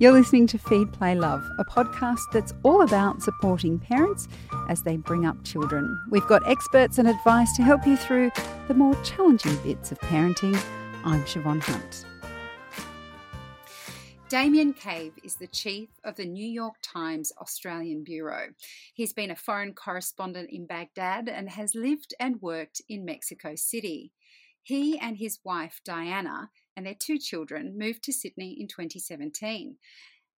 You're listening to Feed, Play, Love, a podcast that's all about supporting parents as they bring up children. We've got experts and advice to help you through the more challenging bits of parenting. I'm Siobhan Hunt. Damien Cave is the chief of the New York Times Australian Bureau. He's been a foreign correspondent in Baghdad and has lived and worked in Mexico City. He and his wife, Diana, and their two children moved to Sydney in 2017.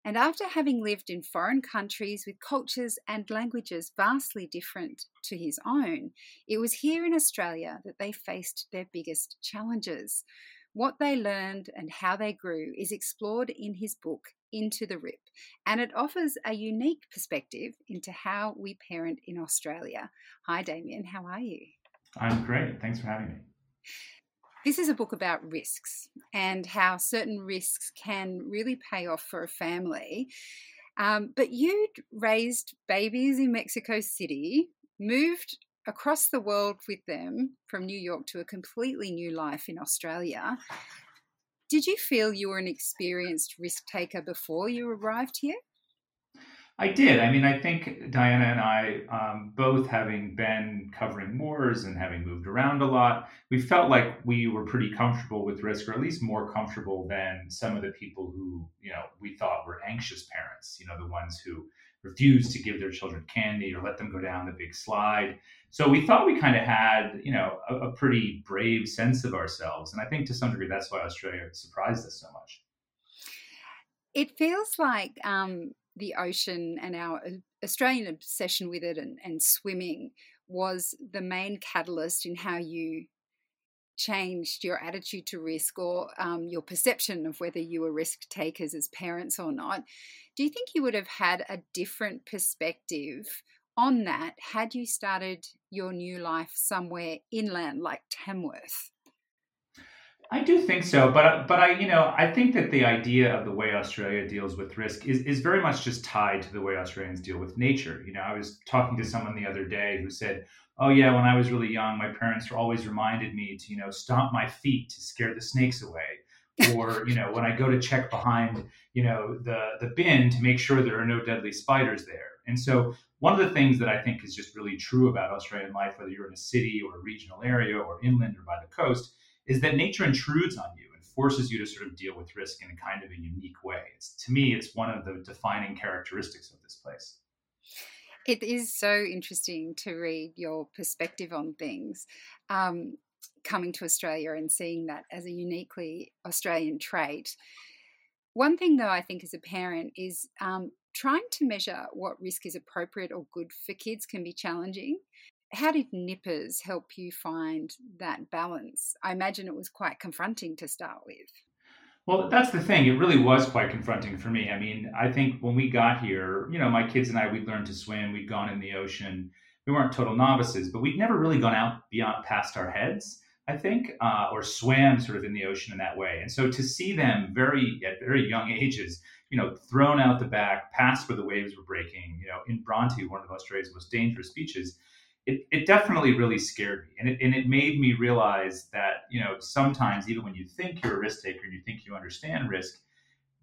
And after having lived in foreign countries with cultures and languages vastly different to his own, it was here in Australia that they faced their biggest challenges. What they learned and how they grew is explored in his book, Into the Rip, and it offers a unique perspective into how we parent in Australia. Hi, Damien, how are you? I'm great. Thanks for having me. This is a book about risks and how certain risks can really pay off for a family. Um, but you raised babies in Mexico City, moved across the world with them from New York to a completely new life in Australia. Did you feel you were an experienced risk taker before you arrived here? I did. I mean, I think Diana and I, um, both having been covering wars and having moved around a lot, we felt like we were pretty comfortable with risk, or at least more comfortable than some of the people who, you know, we thought were anxious parents. You know, the ones who refused to give their children candy or let them go down the big slide. So we thought we kind of had, you know, a, a pretty brave sense of ourselves, and I think to some degree that's why Australia surprised us so much. It feels like um, the ocean and our uh, Australian obsession with it and, and swimming was the main catalyst in how you changed your attitude to risk or um, your perception of whether you were risk takers as parents or not. Do you think you would have had a different perspective on that had you started your new life somewhere inland like Tamworth? I do think so, but uh, but I you know I think that the idea of the way Australia deals with risk is is very much just tied to the way Australians deal with nature. You know, I was talking to someone the other day who said, "Oh yeah, when I was really young, my parents always reminded me to you know stomp my feet to scare the snakes away." or you know when i go to check behind you know the the bin to make sure there are no deadly spiders there and so one of the things that i think is just really true about australian life whether you're in a city or a regional area or inland or by the coast is that nature intrudes on you and forces you to sort of deal with risk in a kind of a unique way. It's, to me, it's one of the defining characteristics of this place. It is so interesting to read your perspective on things. Um, coming to Australia and seeing that as a uniquely Australian trait. One thing, though, I think as a parent is um, trying to measure what risk is appropriate or good for kids can be challenging how did nippers help you find that balance? I imagine it was quite confronting to start with. Well, that's the thing. It really was quite confronting for me. I mean, I think when we got here, you know, my kids and I, we'd learned to swim, we'd gone in the ocean. We weren't total novices, but we'd never really gone out beyond past our heads, I think, uh, or swam sort of in the ocean in that way. And so to see them very, at very young ages, you know, thrown out the back, past where the waves were breaking, you know, in Bronte, one of Australia's most dangerous beaches, it, it definitely really scared me. And it, and it made me realize that you know sometimes even when you think you're a risk taker and you think you understand risk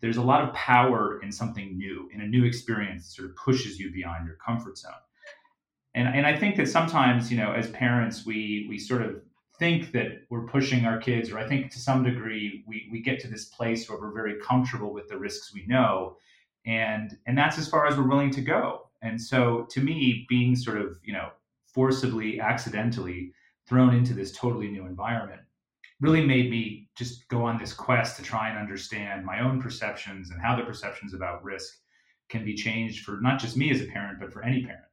there's a lot of power in something new in a new experience that sort of pushes you beyond your comfort zone. And, and i think that sometimes you know as parents we we sort of think that we're pushing our kids or i think to some degree we, we get to this place where we're very comfortable with the risks we know. And and that's as far as we're willing to go. And so to me being sort of you know forcibly, accidentally thrown into this totally new environment really made me just go on this quest to try and understand my own perceptions and how the perceptions about risk can be changed for not just me as a parent, but for any parent.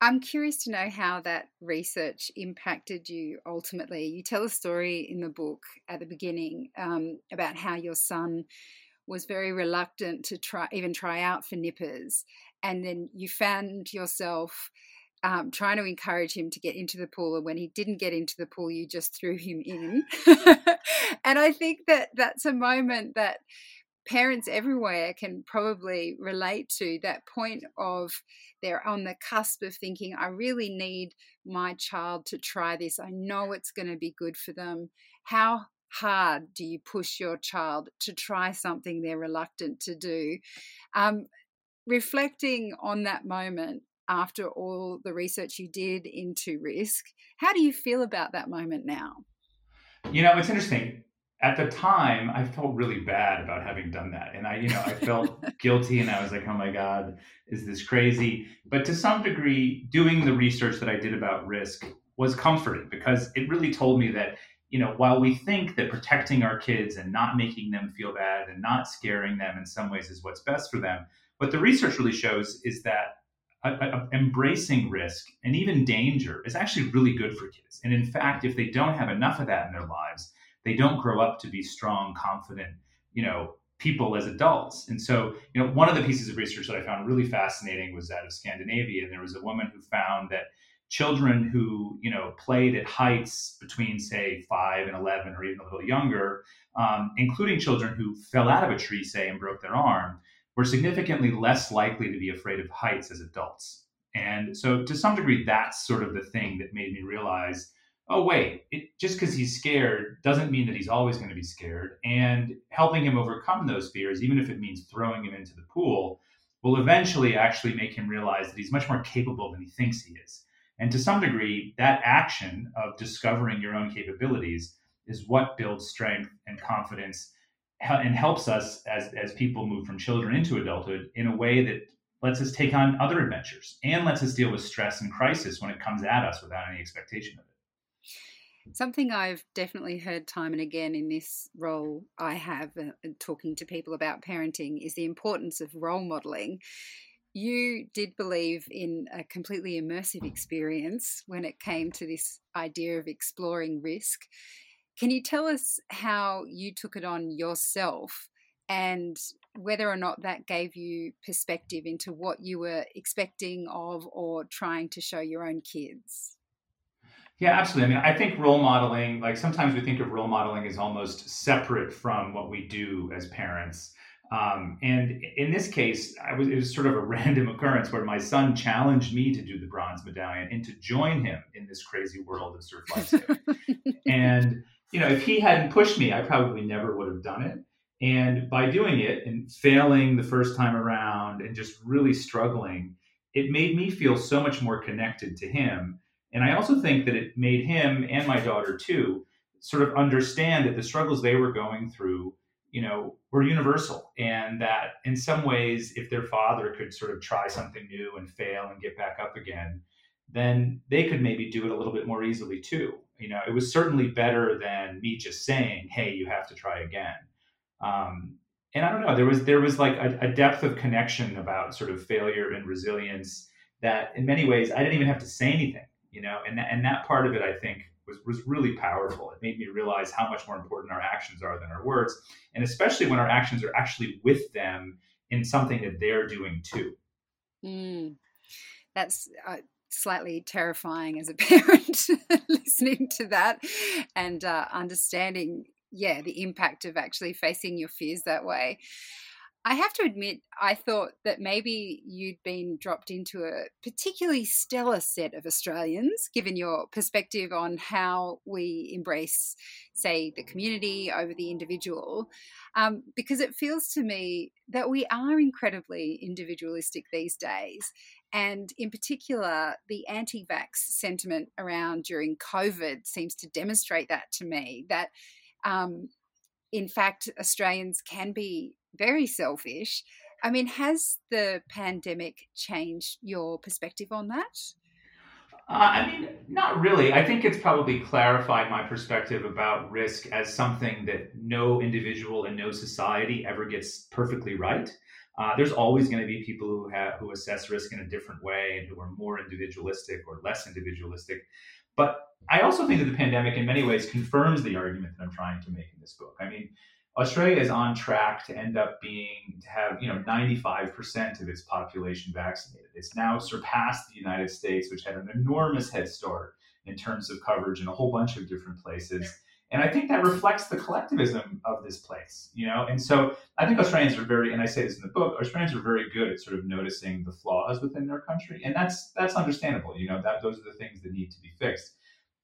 I'm curious to know how that research impacted you ultimately. You tell a story in the book at the beginning um, about how your son was very reluctant to try even try out for nippers and then you found yourself um, trying to encourage him to get into the pool, and when he didn't get into the pool, you just threw him in. and I think that that's a moment that parents everywhere can probably relate to that point of they're on the cusp of thinking, I really need my child to try this. I know it's going to be good for them. How hard do you push your child to try something they're reluctant to do? Um, reflecting on that moment after all the research you did into risk, how do you feel about that moment now? You know, it's interesting. At the time, I felt really bad about having done that. And I, you know, I felt guilty and I was like, oh my God, is this crazy? But to some degree, doing the research that I did about risk was comforting because it really told me that you know, while we think that protecting our kids and not making them feel bad and not scaring them in some ways is what's best for them, what the research really shows is that embracing risk and even danger is actually really good for kids. And in fact, if they don't have enough of that in their lives, they don't grow up to be strong, confident, you know, people as adults. And so, you know, one of the pieces of research that I found really fascinating was that of Scandinavia. And there was a woman who found that children who you know played at heights between say five and 11 or even a little younger um, including children who fell out of a tree say and broke their arm were significantly less likely to be afraid of heights as adults. And so to some degree that's sort of the thing that made me realize oh wait it, just because he's scared doesn't mean that he's always going to be scared. And helping him overcome those fears even if it means throwing him into the pool will eventually actually make him realize that he's much more capable than he thinks he is. And to some degree, that action of discovering your own capabilities is what builds strength and confidence and helps us as, as people move from children into adulthood in a way that lets us take on other adventures and lets us deal with stress and crisis when it comes at us without any expectation of it. Something I've definitely heard time and again in this role I have uh, talking to people about parenting is the importance of role modeling you did believe in a completely immersive experience when it came to this idea of exploring risk. Can you tell us how you took it on yourself and whether or not that gave you perspective into what you were expecting of or trying to show your own kids? Yeah, absolutely. I mean, I think role modeling, like sometimes we think of role modeling as almost separate from what we do as parents. Um, and in this case, I was, it was sort of a random occurrence where my son challenged me to do the bronze medallion and to join him in this crazy world of surf lifesaving. and, you know, if he hadn't pushed me, I probably never would have done it. And by doing it and failing the first time around and just really struggling, it made me feel so much more connected to him. And I also think that it made him and my daughter too sort of understand that the struggles they were going through you know, were universal, and that in some ways, if their father could sort of try something new and fail and get back up again, then they could maybe do it a little bit more easily too. You know, it was certainly better than me just saying, "Hey, you have to try again." Um, and I don't know, there was there was like a, a depth of connection about sort of failure and resilience that, in many ways, I didn't even have to say anything. You know, and that, and that part of it, I think, was, was really powerful. It made me realize how much more important our actions are than our words, and especially when our actions are actually with them in something that they're doing too. Mm, that's uh, slightly terrifying as a parent listening to that and uh, understanding, yeah, the impact of actually facing your fears that way. I have to admit, I thought that maybe you'd been dropped into a particularly stellar set of Australians, given your perspective on how we embrace, say, the community over the individual. Um, because it feels to me that we are incredibly individualistic these days. And in particular, the anti vax sentiment around during COVID seems to demonstrate that to me that. Um, in fact, Australians can be very selfish. I mean, has the pandemic changed your perspective on that? Uh, I mean, not really. I think it's probably clarified my perspective about risk as something that no individual and no society ever gets perfectly right. Uh, there's always going to be people who have who assess risk in a different way and who are more individualistic or less individualistic. But I also think that the pandemic, in many ways, confirms the argument that I'm trying to make in this book. I mean, Australia is on track to end up being to have you know 95% of its population vaccinated. It's now surpassed the United States, which had an enormous head start in terms of coverage in a whole bunch of different places. And I think that reflects the collectivism of this place, you know. And so I think Australians are very, and I say this in the book, Australians are very good at sort of noticing the flaws within their country, and that's that's understandable. You know, that those are the things that need to be fixed.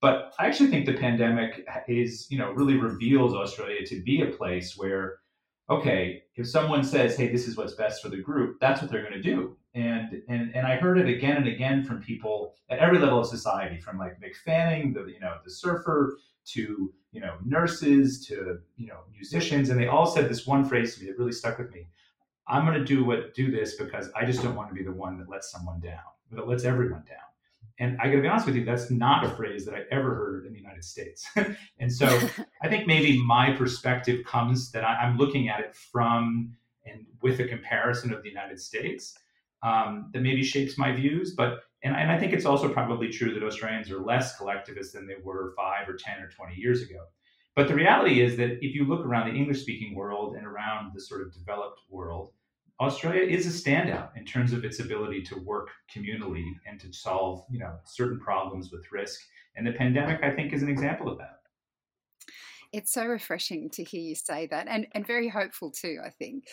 But I actually think the pandemic is, you know, really reveals Australia to be a place where, okay, if someone says, hey, this is what's best for the group, that's what they're going to do. And, and and I heard it again and again from people at every level of society, from like Mick Fanning, the you know the surfer, to you know nurses, to you know musicians, and they all said this one phrase to me that really stuck with me. I'm going to do what do this because I just don't want to be the one that lets someone down, that lets everyone down. And I got to be honest with you, that's not a phrase that I ever heard in the United States. and so I think maybe my perspective comes that I, am looking at it from and with a comparison of the United States um, that maybe shapes my views. But and, and I think it's also probably true that Australians are less collectivist than they were five or ten or twenty years ago. But the reality is that if you look around the English speaking world and around the sort of developed world, Australia is a standout in terms of its ability to work communally and to solve, you know, certain problems with risk. And the pandemic, I think, is an example of that. It's so refreshing to hear you say that, and and very hopeful too. I think.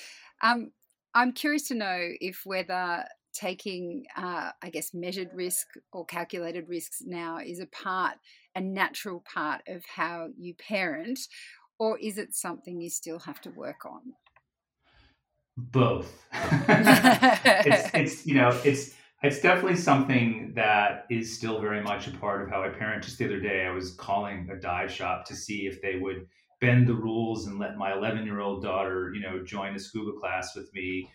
Um, I'm curious to know if whether taking, uh, I guess, measured risk or calculated risks now is a part, a natural part of how you parent, or is it something you still have to work on? both. it's, it's you know it's it's definitely something that is still very much a part of how I parent. Just the other day, I was calling a dive shop to see if they would bend the rules and let my 11 year old daughter, you know, join a scuba class with me,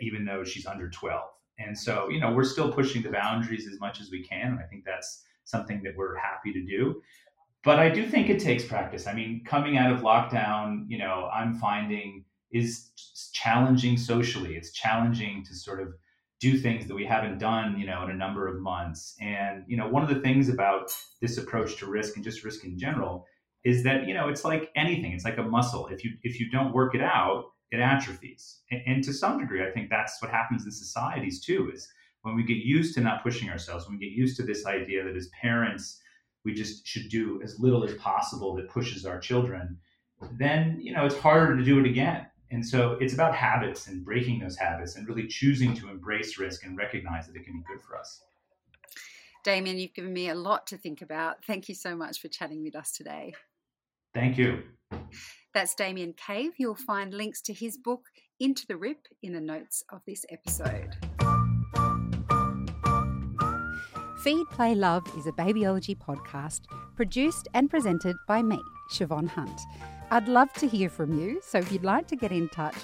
even though she's under 12. And so, you know, we're still pushing the boundaries as much as we can, and I think that's something that we're happy to do. But I do think it takes practice. I mean, coming out of lockdown, you know, I'm finding is challenging socially. It's challenging to sort of do things that we haven't done, you know, in a number of months. And you know, one of the things about this approach to risk and just risk in general is that you know it's like anything. It's like a muscle. If you if you don't work it out, it atrophies. And, and to some degree, I think that's what happens in societies too. Is when we get used to not pushing ourselves, when we get used to this idea that as parents we just should do as little as possible that pushes our children, then you know it's harder to do it again and so it's about habits and breaking those habits and really choosing to embrace risk and recognize that it can be good for us. Damien, you've given me a lot to think about. Thank you so much for chatting with us today. Thank you. That's Damien Cave. You'll find links to his book, Into the Rip, in the notes of this episode. Feed, Play, Love is a babyology podcast produced and presented by me, Siobhan Hunt. I'd love to hear from you, so if you'd like to get in touch,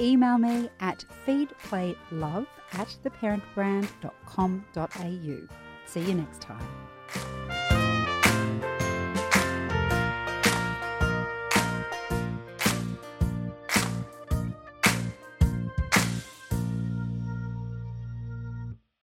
email me at feedplaylove at theparentbrand.com.au. See you next time.